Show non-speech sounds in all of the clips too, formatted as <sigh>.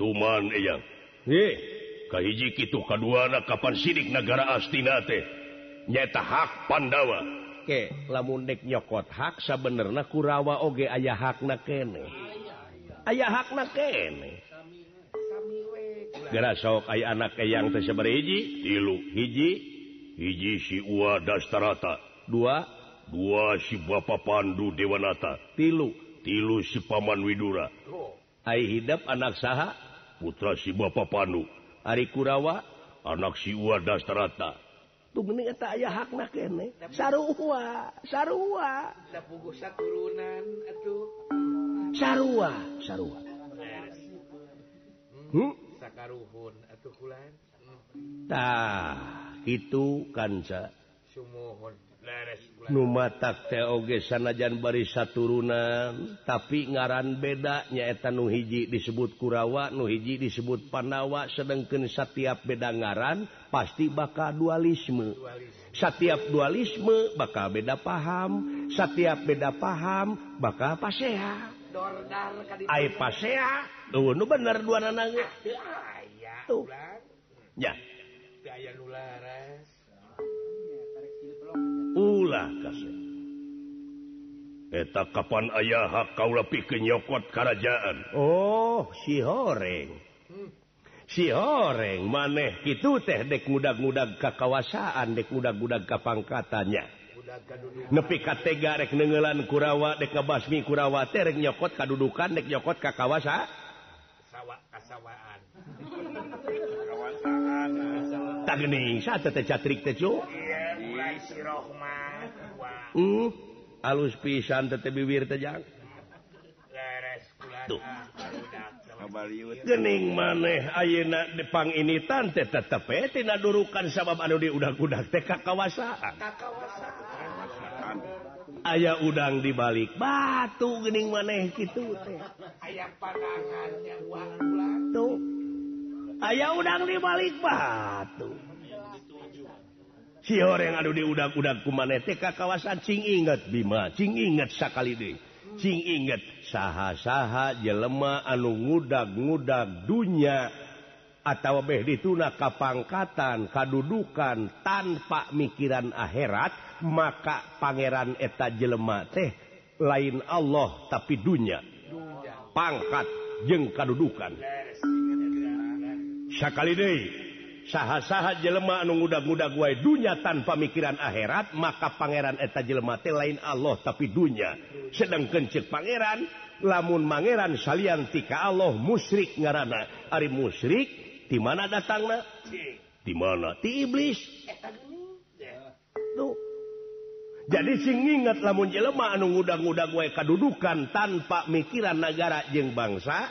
tuman yang Kahiji itu kedua anak kapan sidik negara astinate nyata hak Pandawa. Lamundek nyokot hak sebenarnya kurawa oge ayah hak na kene. Ayah hak na kene. Gara sok ayah anak yang tersebar hiji? Tilu hiji? Hiji si Uwa Dastarata. Dua? Dua si Bapak Pandu Dewanata. Tilu. Tilu si Paman Widura. Ay hidap anak saha? putra si Bapak Pandu. Ari Kurawa? Anak si mending eta aya sarua sarua sarua sarua hmm? sakaruhun atuh kulan. Tah itu kanca Sumohon numatak teoge sanajan barisa turunan tapi ngaran beda. Nyaeta nu hiji disebut Kurawa nu hiji disebut Panawa sedangkan setiap beda ngaran pasti bakal dualisme. Setiap dualisme bakal beda paham setiap beda paham bakal pasea ay pasea tuh nu bener dua nananya tuh. ya. ulah eta kapan hak kau lebih kenyokot kerajaan? Oh si horeng. Si horeng, maneh itu teh dek mudah-mudah kekawasaan dek mudah-mudah kapangkatannya. Nepi kategarek nengelan Kurawa dek basmi Kurawa terek nyokot kadudukan dek nyokot kakawasa tak gening satu teh catrik teh uh, alus pisan tete tewir tejang gening maneh ayeuna Depang ini tante tetep tina durukan sabab anu di udang-udang teh kakawasaan. Aya udang di balik batu gening maneh gitu teh. Aya panangannya tuh. Aya udang di balik batu. orang aduh di udah-udak kumane TK kawasan cing inget Bima. Sing inget sakali deh. Sing inget saha-saha jelemah anu ngudag-ngudag dunya atau beh dituna kapangkatan kadudukan tanpa mikiran akhirat maka pangeran eta jelema teh lain Allah tapi dunya. Pangkat jeng kadudukan. Sakali deh. saha-saha jelemah anu muda-muda guae dunya tanpa mikiran akhirat maka Pangeran eta jelemate lain Allah tapi dunya. Sedang kencek Pangeran lamun Mangeran saliantika Allah musyrik ngarana Ari musyrik di mana datang di mana? Ti iblis. Tuh. jadi sing ingat lamun jelema anu muda-muda guae kadudukan tanpa mikiran negara jeng bangsa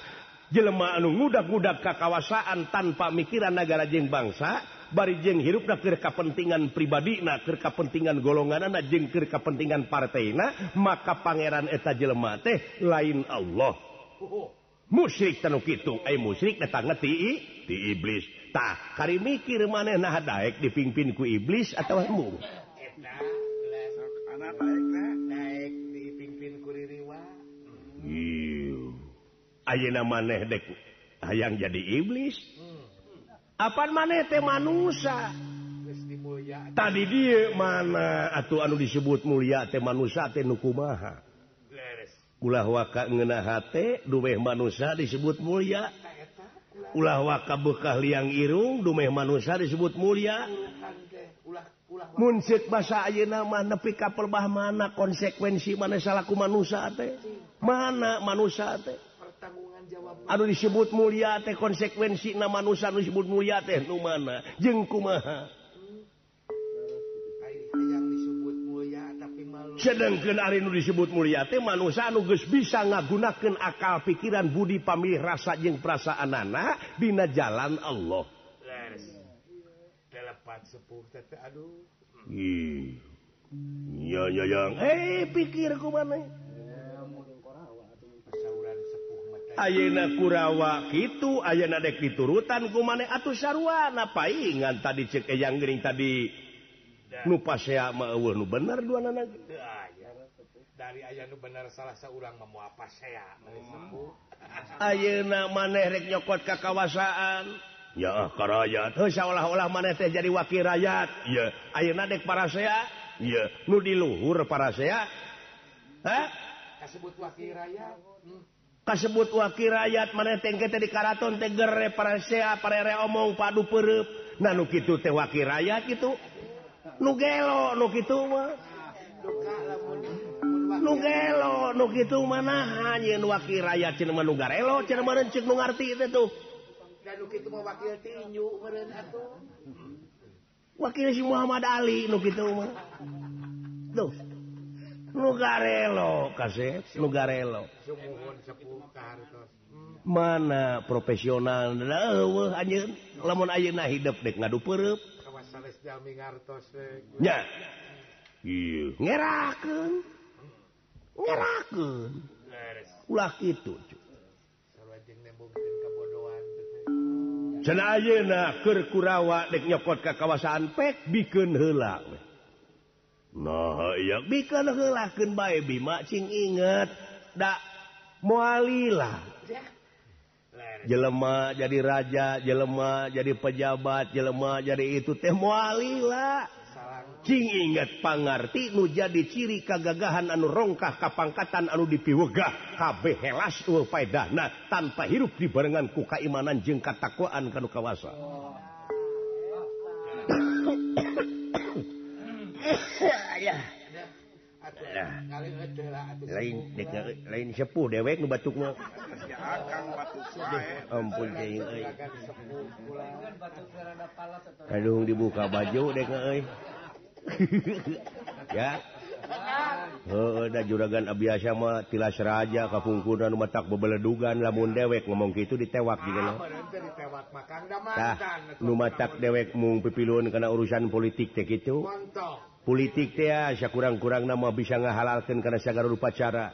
jelema anu mudah-mudak kekawasaan tanpa mikiran negara jeng bangsa bari jeng hirup nafir kepentingan pribadi nakir kepentingan golongan anak jengkir kepentingan partaiina maka Pangeran eta jelema teh lain Allah. Musyrik tanu itu ay musyrik datang ti di iblis. Tak kari mikir mana nah daek dipimpin ku iblis atau mu Ayeuna maneh deku hayang jadi iblis. Apa maneh teh manusia tadi dia mana atau anu disebut mulia teh manusia teh nukumaha ulah waka ngena hate dumeh manusia disebut mulia. Ulah waka bekah liang irung dumeh manusia disebut mulia. Muncit bahasa ayeuna mah nepi ka perbah mana konsekuensi mana salahku manusia teh? Mana manusia teh? Aduh disebut mulia teh konsekuensi nama nusan disebut mulia teh nu mana? Jeung kumaha? Sedangkan hari nu disebut mulia teh manusia anu geus bisa ngagunakeun akal pikiran budi pamilih rasa jeung perasaan anak dina jalan Allah. Sepuh aduh. Iya, iya, iya. Hei, pikir mana? Ayeuna Kurawa gitu Ayena dek diturutan ku maneh atuh sarwana paingan tadi cek yang gering tadi? Lupa saya mau nu bener dua anak dari aya nu bener salah seorang mau apa saya. Hmm. Ayeuna maneh rek nyokot ka kawasaan ya karayat heuh seolah-olah maneh teh jadi wakil rakyat. Ya ayeuna dek para saya ya nu di luhur para saya hah? Kasebut wakil rakyat. Hmm. kasebut wakil rakyat mana tengke di karaton tegere parasea parere omong padu perep nah nu gitu teh wakil rakyat gitu nu gelo nu gitu mah. Nu gelo nu gitu mana hanya nu wakil rakyat cina mah nu garelo cina mana cek nu ngarti itu tuh. Dan nu gitu mah wakil tinju meren atuh. Wakil si Muhammad Ali nu gitu mah. Tuh. lugarelo kasih lugarelo. Mana profesional lamun ayeuna hidup dek ngadu perep nya iya ngerakeun. Ngerakeun. Ulah kitu Cenah ayeuna keur Kurawa dek nyokot ka kawasan Pek bikeun heula. No, bikin Bimaing inget ndak mualilah jelema jadi raja jelema jadi pejabat jelema jadi itu teh mualilah Cing inget pangarti nu jadi ciri kagagahan anu rongkah kapangkatan anu dipiwegah kabeh helas faedahna tanpa hirup dibarengan ku kaimanan jeung katakwaan kanu kawasa. Oh. lain lain sepuh dewek nu batuk mah ampun cing euy eh. kadung dibuka baju dek euy eh. <laughs> ya Heeh da juragan biasa mah tilas raja kapungkuran matak bebeledugan lamun dewek ngomong gitu ditewak juga mah. Tah, nu matak dewek mung pipiluan kana urusan politik teh gitu. Montok. politik teh Asya kurang-kurang nama bisa ngahalalkan karena saya upacara.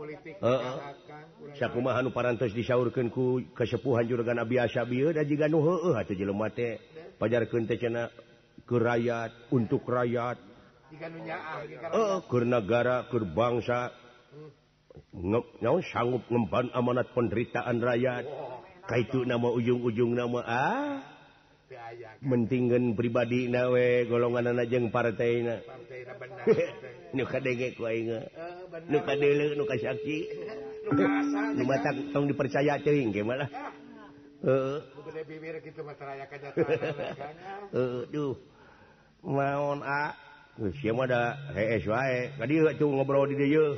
Politikkumahan parantos disaurkan ku kesepuhan jurgana biasa bi dan juga nuho pajar ke rakyat untuk rakyat. Ke negara ke bangsa. Sanggup ngemban amanat penderitaan rakyat. Kaitu nama ujung-ujung nama ah. mentinggen pribadi nawe golongan anakjeng partai tong dipercaya cering gimana eh. <laughs> eh, duh. Maon a ada tadi ngobrol di eh.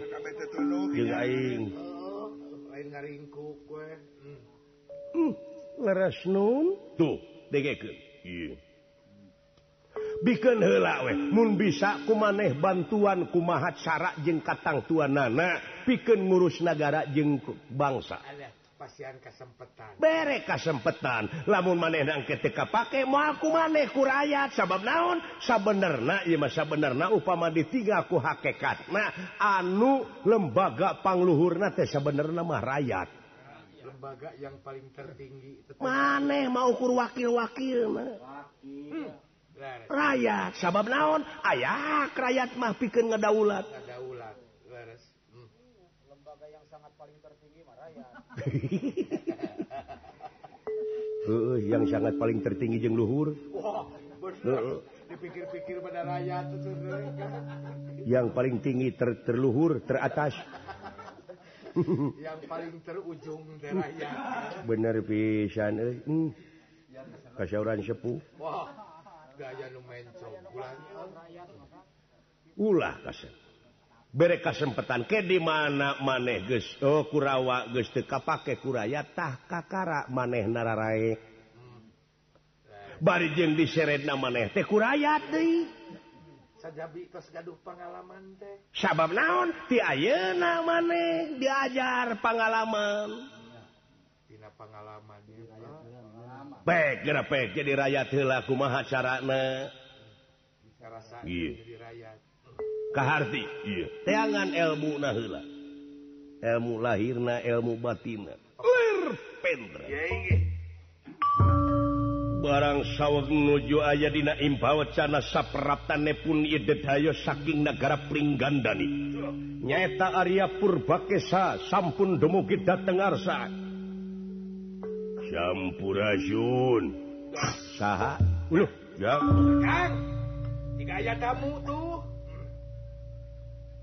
laras hmm, nun. Tuh. bikin hela wemun bisa ku maneh bantuan kumahat syarak jeng katang tuan nana piken ngurus negara jengkuk bangsa. Pasian kesempatan bere kasempetan lamun maneh nang ketika pakai mau aku maneh ku rakyat sabab naon? Sabenerna ieu mah sabenerna upama di tiga ku hakikatna anu lembaga pangluhurna teh sabenerna mah rakyat. lembaga yang paling tertinggi maneh mauukur wakil-wakil hmm. rakyat. Sabab naon? Ayaah rakyat mah pikir ngedaulat hmm. lembaga yang sangat paling tertinggi uh, <laughs> yang sangat paling tertinggi jeng luhur. Wow, dipikir-pikir pada rakyat yang paling tinggi ter terluhur teratas. <laughs> yang paling terujung deraya bener pisan euy hmm. kasauran sepuh wah gaya nu mencoglan ulah kasep. Bere kesempatan ke di mana maneh geus? Oh kurawa geus teu kapake kuraya tah kakara maneh nararae hmm. bari jeung diseretna maneh teh ku kuraya deui sajabi tos gaduh pengalaman teh. Sabab naon? Ti ayeuna maneh diajar pengalaman tina pengalaman dia baik geura baik jadi rakyat heula kumaha carana? Ngarasakeun yeah. jadi rakyat. Kaharti iya. Teangan ilmu na heula. Ilmu lahirna ilmu batinna. Lir pendra. Yeah, barang sawwah nuju aya dina impawat sana sapratane pun idayo saking negara Pringgandani. Nyaeta Arya Purbakesa sampun demugi dateng arsa. Sampurasun saha? Uluh. Tamu tuh.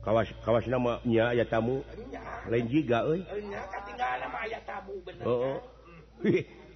Kawas kawas namanya aya tamu? Lain juga.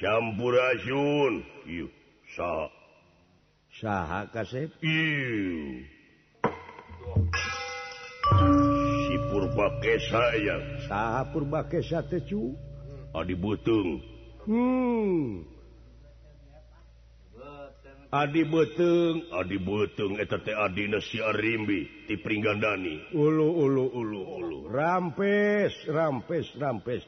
campurunaun si purba saya sah purba kecu Adi Butung hmm. Adi betung Adi Butung Adimbi di Pringgandani ulu, ulu, ulu, rampes rampes rampes.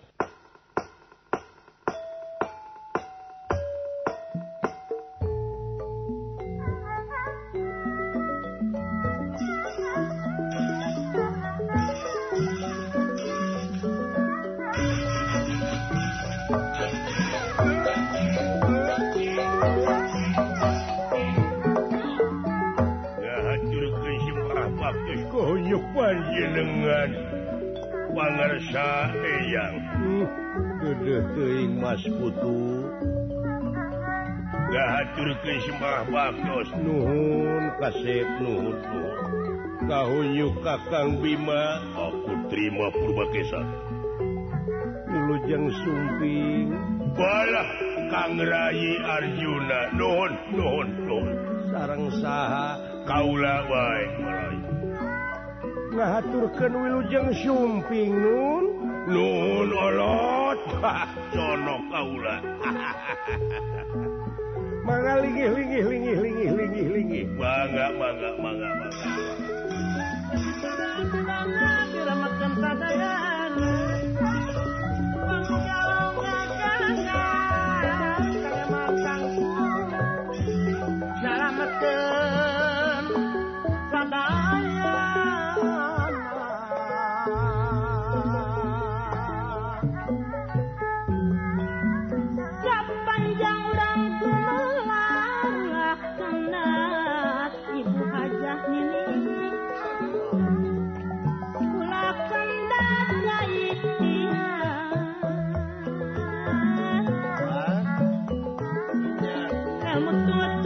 sayang Mas Sembah bakos Nuhun kasep Nuhun Kayu Kakang Bima aku terima purba Kesan Lujang Sumping Balah kang Kangrayi Arjuna. Nuhun Nuhun Nuhun sarang saha. Kaula wae ngahaturkan wilujeng sumping nun. Nun olot. Sono kaula. <laughs> Mangga linggih linggih linggih linggih linggih linggih mangga mangga mangga mangga. 那么多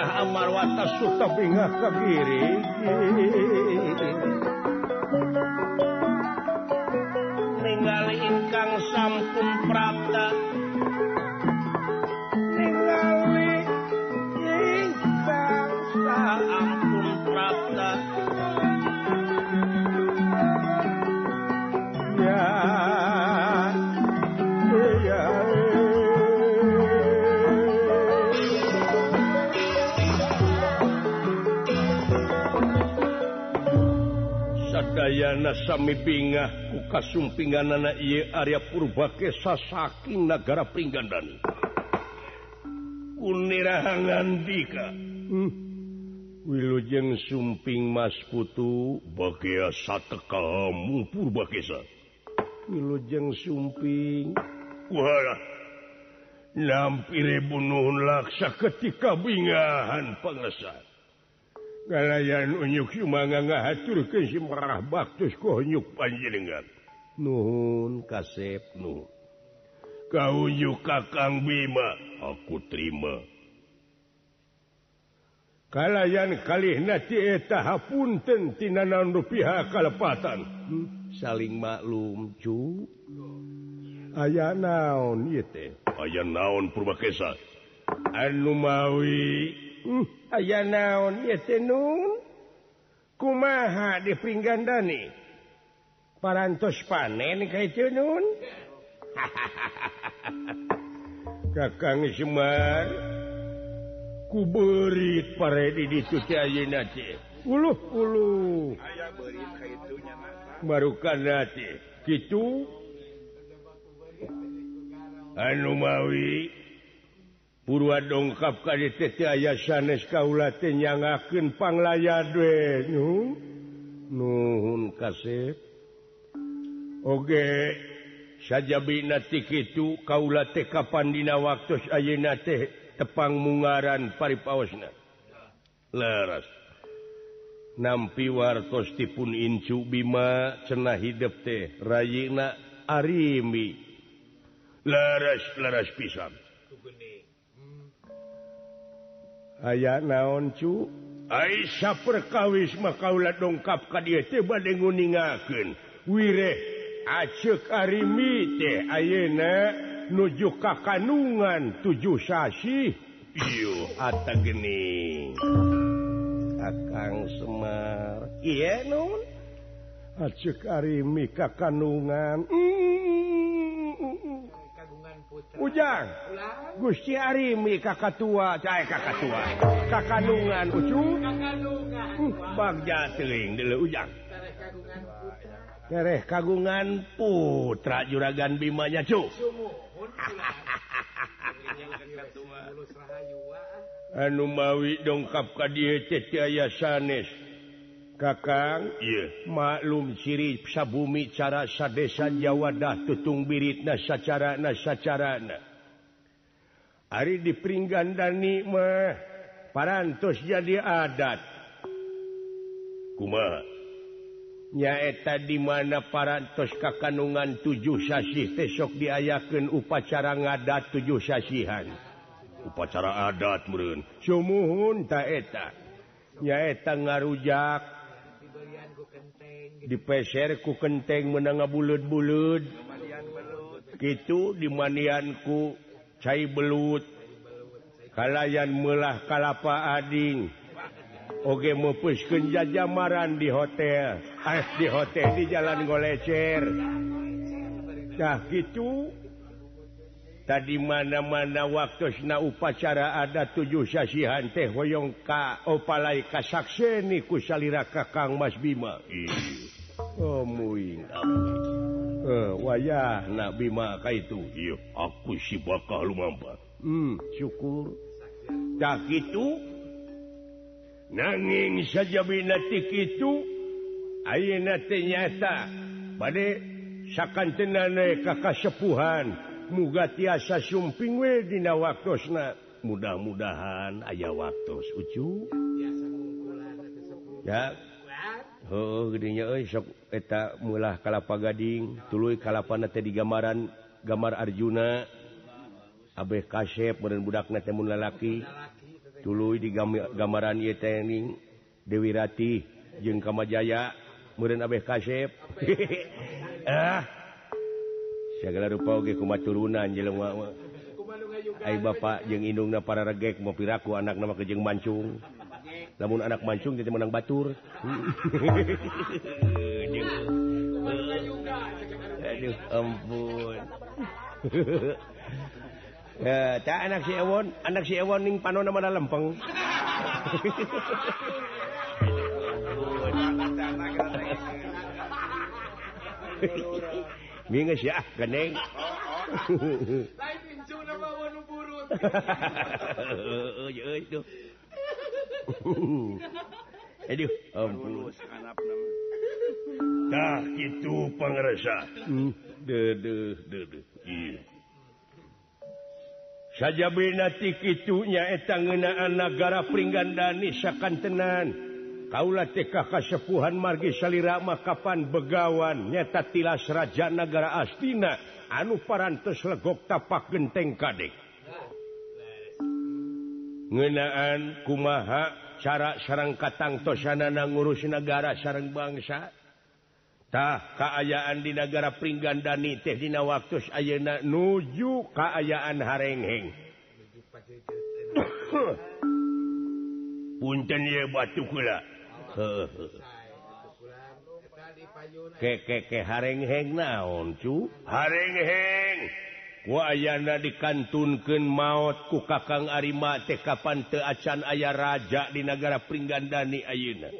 ngah amar watas sutah bingah kagiri ninggali ingkang sampun prap Dayana Sami Bingah kukasumpinganana ieu Arya Purbake sasaking nagara Pringgandani. Unirahangan dika. Hmm. Wilujeng sumping Mas Putu bagea satekal Purbakesa. Wilujeng sumping kuhala lampire bunuh laksa ketika bingahan pengesan kalayan unyuk sumanga ngahaturkeun si marah baktus ku unyuk panjenengan nuhun kasep nu kau unyuk kakang bima aku terima. Kalayan kalih nati eta hapunten tina rupiah kalepatan. Hmm, saling maklum cu. Aya naon ieu teh? Aya naon purbakesa anu mawi hmm. aya naon? Kumaha dipringgandani parantos panen kaitun <laughs> kakang Semar kuberit paredi dituti ayeuna teh. Uluh uluh. Aya beurit barukan kitu? Anu mawi Purwa dongkap KDT aya sanes kaulatenyangaken panglaya denyu nuhun kasep. Oge saja bintik itu kaula kapan dina waktu ayeuna teh tepang mungaran paripaosna leras. Nampi wartos tipun incu bima cenah hidup teh rayina arimi. Leras leras pisan aya naon cu? Aisyah perkawis makaula dongkap ka dia tiba denguningaken wire acek arimi teh ayeuna nuju ka kanungan tujuh sasi. Iyo ata geni. Akang semar. Iya nun acek arimi ka kanungan. Mm. ujang. Gusti Arimi kakak tua cah kakak tua kakandungan ucu uh, bagja teling dulu ujang. Kereh kagungan putra juragan bimanya cu. anu mawi dongkap ka dia cetya sanes. Kakang? Maklum sirih sabumi cara sadesan Jawadah tutung birit nasacara nasacarana Ari diperinggan dan nikmah parantos jadi adat. Kuma. Nyaeta di mana parantos kakanungan tujuh sasih tesok diayakan upacara ngadat tujuh sasihan. Upacara adat meren sumuhun taeta nyaeta ngarujak dipeserku kenteng menanga bulut-bulut gitu dimanianku cair belut. Kalayan melah kalapa Ading. Oge mepusken jajamaran di hotel. As di hotel di jalan golecer. Nah gitu tadi mana-mana waktu na upacara ada tujuh sasihan teh hoyong ka opalai kasakseni ku salira kakang Mas Bima. Ih. Oh, eh, eh, wayah nabi maka itu. Aku si bakal lu hmm, syukur. Tak itu nanging saja binatik itu nyata. Kakaksepuhan muga tiasa sumping wedina waktu mudah-mudahan ayaah waktu ucu. Ya. Oh, gedenya eta mulah kalapa gading tulu kalapan teh di gambaran gambar Arjuna. Abeh kasep dan budak temun lalaki tulu di gambaran ye tening Dewi Rati jeung Kamajaya. Kemudian Abeh kasep. <laughs> Ah. Segala rupa oge kuma turunan jelema ai bapak jeung indungna para regek mau piraku anak nama kejeng mancung. namun anak mancung jadi menang batur Aduh, ampun ya, anak si Ewon, anak si Ewon ning panon nama lempeng. Minges ya, geneng. Lain pincu nama wanu burut. <laughs> Um, itu pengersa hmm. saja bintik itunyaangenaan negara Pringgandani sakan tenan. Kaula TKK kasepuhan margi salira makapan begawan. Nyata tilas Raja negara Astina. Anu parantos legok tapak genteng kadek. ngenaan kumaha cara sarang katang tosanana ngurus negara sarang bangsatah keayaan di negara Pringgandani tehdina waktu ayeuna nuju keayaan harengheng. Punten ye batu kula ke harengheng naon cu? Harengheng. Wah ayana dikantunkan maut ku kakang Arima teh kapan te acan ayah raja di negara Pringgandani Ayeuna.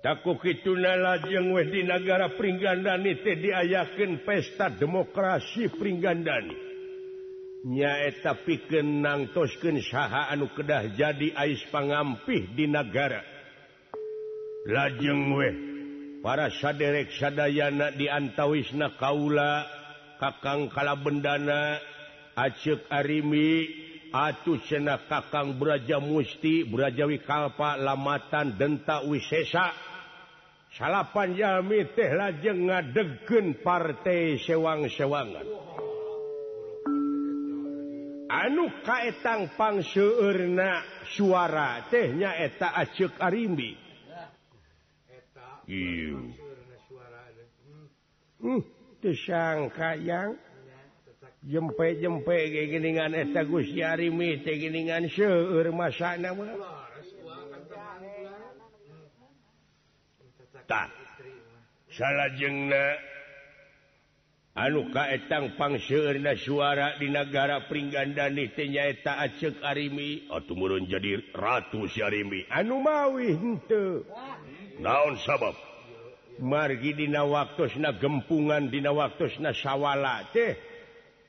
Taku kituna lajeng weh di negara Pringgandani teh diayakeun pesta demokrasi Pringgandani. Nyaeta pikeun nangtoskeun saha anu kedah jadi ais pangampih di negara. Lajeng weh para sadek Sadayana diantawisna Kaula kakang kalabendana Acek Arimi atuh sena kakang beraja musti berajawi Kalpa lamatan denta wisesa. Salapan Jami teh lajeng ngadegen partai sewang-sewangan. Anu kaetang pangseurna suara tehnya eta Acek Arimi. disangka hmm, yang jempe-jempe kegeningan etetagusiariingan salahjengna anu kaetang pangseurna suara di negara Pringgandani tenyaeta Aceh Arimi. Atau murun jadi ratu Syarimi anu mawi naon sabab? Margidina waktuna gempungan dina waktusna sawwala teh.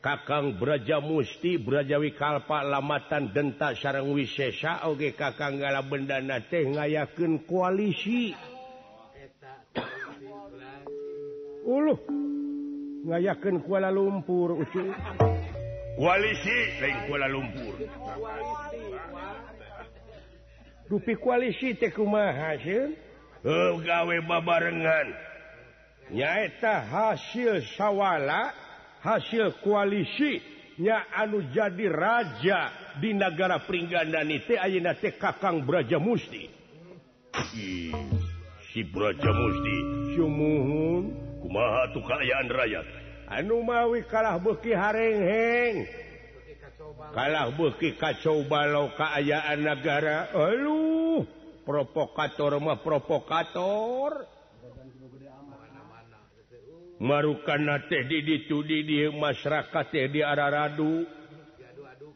Kakang braja musti brajawi kalpa lamatan denta sarang wisesa Oge kakang gala bendana teh ngayaken koalisi. Uluh ngayaken Kuala Lumpur ucu. Koalisi lain Kuala Lumpur. Rupi koalisi teh kumaha sih gawe babarengan nyaeta hasil sawwala hasil koalisinya anu jadi raja di negara peringganan itu Aina Kakang Braja Musti. Si Braja Mustiun kumaha tuh kayaan rakyat anu mawi kalah beki harengheng. Kalah beki kacau balau keayaan negara Halo provokator mah provokator. Marukan teh di ditudi di masyarakat teh di arah radu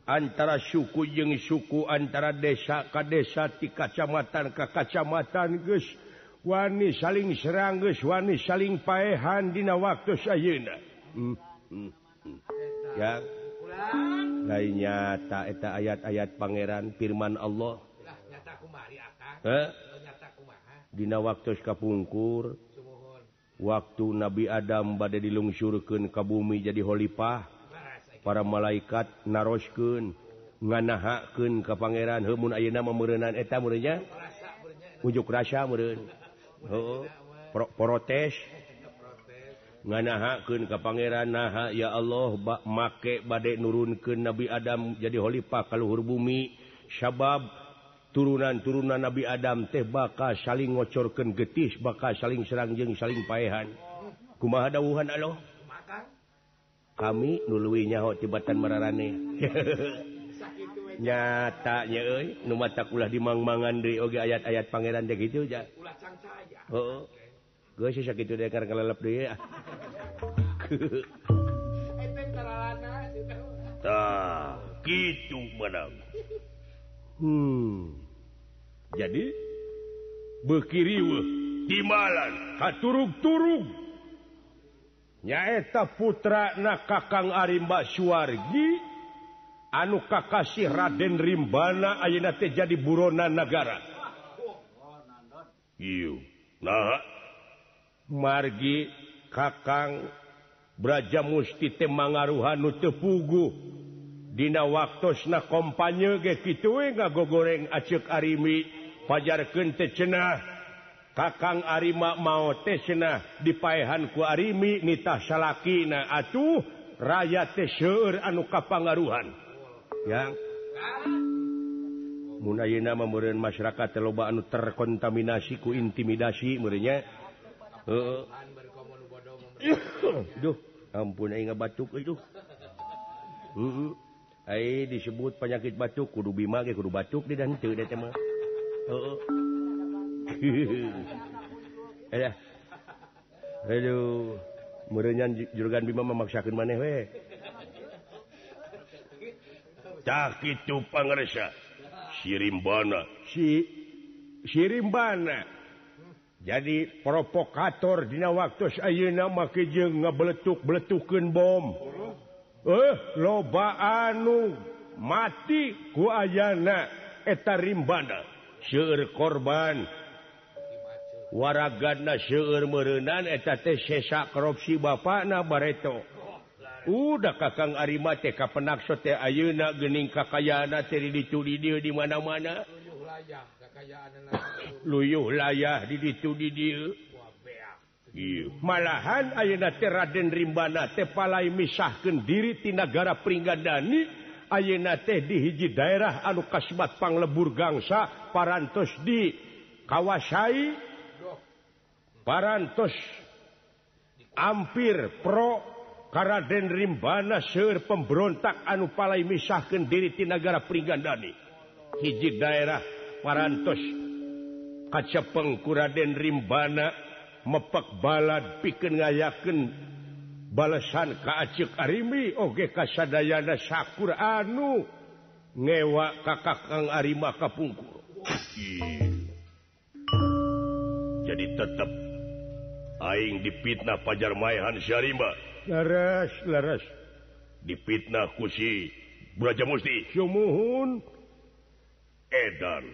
antara suku jeng suku antara desa ke desa di kacamatan ke kacamatan geus. Wani saling serang geus. Wani saling paehan dina waktu sayeuna. Hmm, hmm, hmm. ya. Lainnya nyata eta ayat-ayat pangeran firman Allah. Dina waktu kapungkur waktu Nabi Adam badai dilungsurken kabumi jadi Holipah para malaikat narosken nganahaken ke Pangeran Hemun Ayeuna memerenan eta eh, murnya unjuk rasa meren pro protes. Nganahaken ke Pangeran naha ya Allah bak make badai nurunken Nabi Adam jadi Holipah kaluhur bumi. Syabab turunan-turunan Nabi Adam teh bakal saling ngocorkan getis bakal saling serangjeng saling payahan kuma dauhan Allah kami nuluwinya tibatan merarane. <laughs> Nyatanya numatalah dimang-mangan di oge ayat-ayat Pangeran deh gitu ja. Oh gue sih sakit deh karena kelelep dia <laughs> tak gitu menang. Hmm. jadi bekiri dilan katurug-turug nyaeta putra na kakang Arimba Suwargi anu Kakasih Raden Rimbana Ayeuna teh jadi buronan negara Iu nah. Margi kakang Braja Musti teh mangaruhan nu teu puguh. Dina waktos na kompanye ge kitu we ngagogoreng acek Arimi. wajarkan tecenah kakang Arima mau tesenah dipahan ku Arimi nitah salaki na. Atuh raya teseur anu kapangaruhan. Yang munaina memurin masyarakat teloba anu terkontaminasi ku intimidasi murinya <coughs> duh ampun aing batuk itu disebut penyakit batuk kudu bima kudu batuk di dan teu teh <laughs> Aduh. Mudnya jurugan Bima memaksakan maneh we. Itu Pangersa Sirimbana si Sirimbana jadi provokator dina waktu Ayeuna make jeung ngebeletuk-beletukeun bom. Eh loba anu mati ku ayana. Eta Rimbana. seur korban. Waragan seur merenan eta teh etetaak korupsi Bapak na bareto. Udah kakang Arima ka penakso teh Ayeuna gening kakayana teri dicuri dia di mana-mana. Luyuh layah di ditu di dia malahan Ayeuna teh Raden Rimbana teh tepalai misahkeun diri ti negara Pringgandani. Ayeuna teh di hiji daerah anu kasbat panglebur gangsa parantos di kawasai parantos ampir pro Karaden Rimbana Seur pemberontak anu palai misahkan diri Tinagara Prigandani hiji daerah parantos kaca pengkuraden Rimbana mepek balad piken ngayaken balasan Kaacik Arimi Oge kasadayana Sakur anu. Ngewa kakak Kang Arima kapungkur. Jadi tetap Aing dipitnah Pajar Mahan Syarima leres leres dipitnah kusi Braja Musti. Syumuhun. Edan.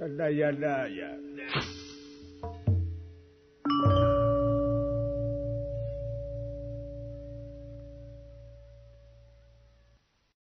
Sadaya daya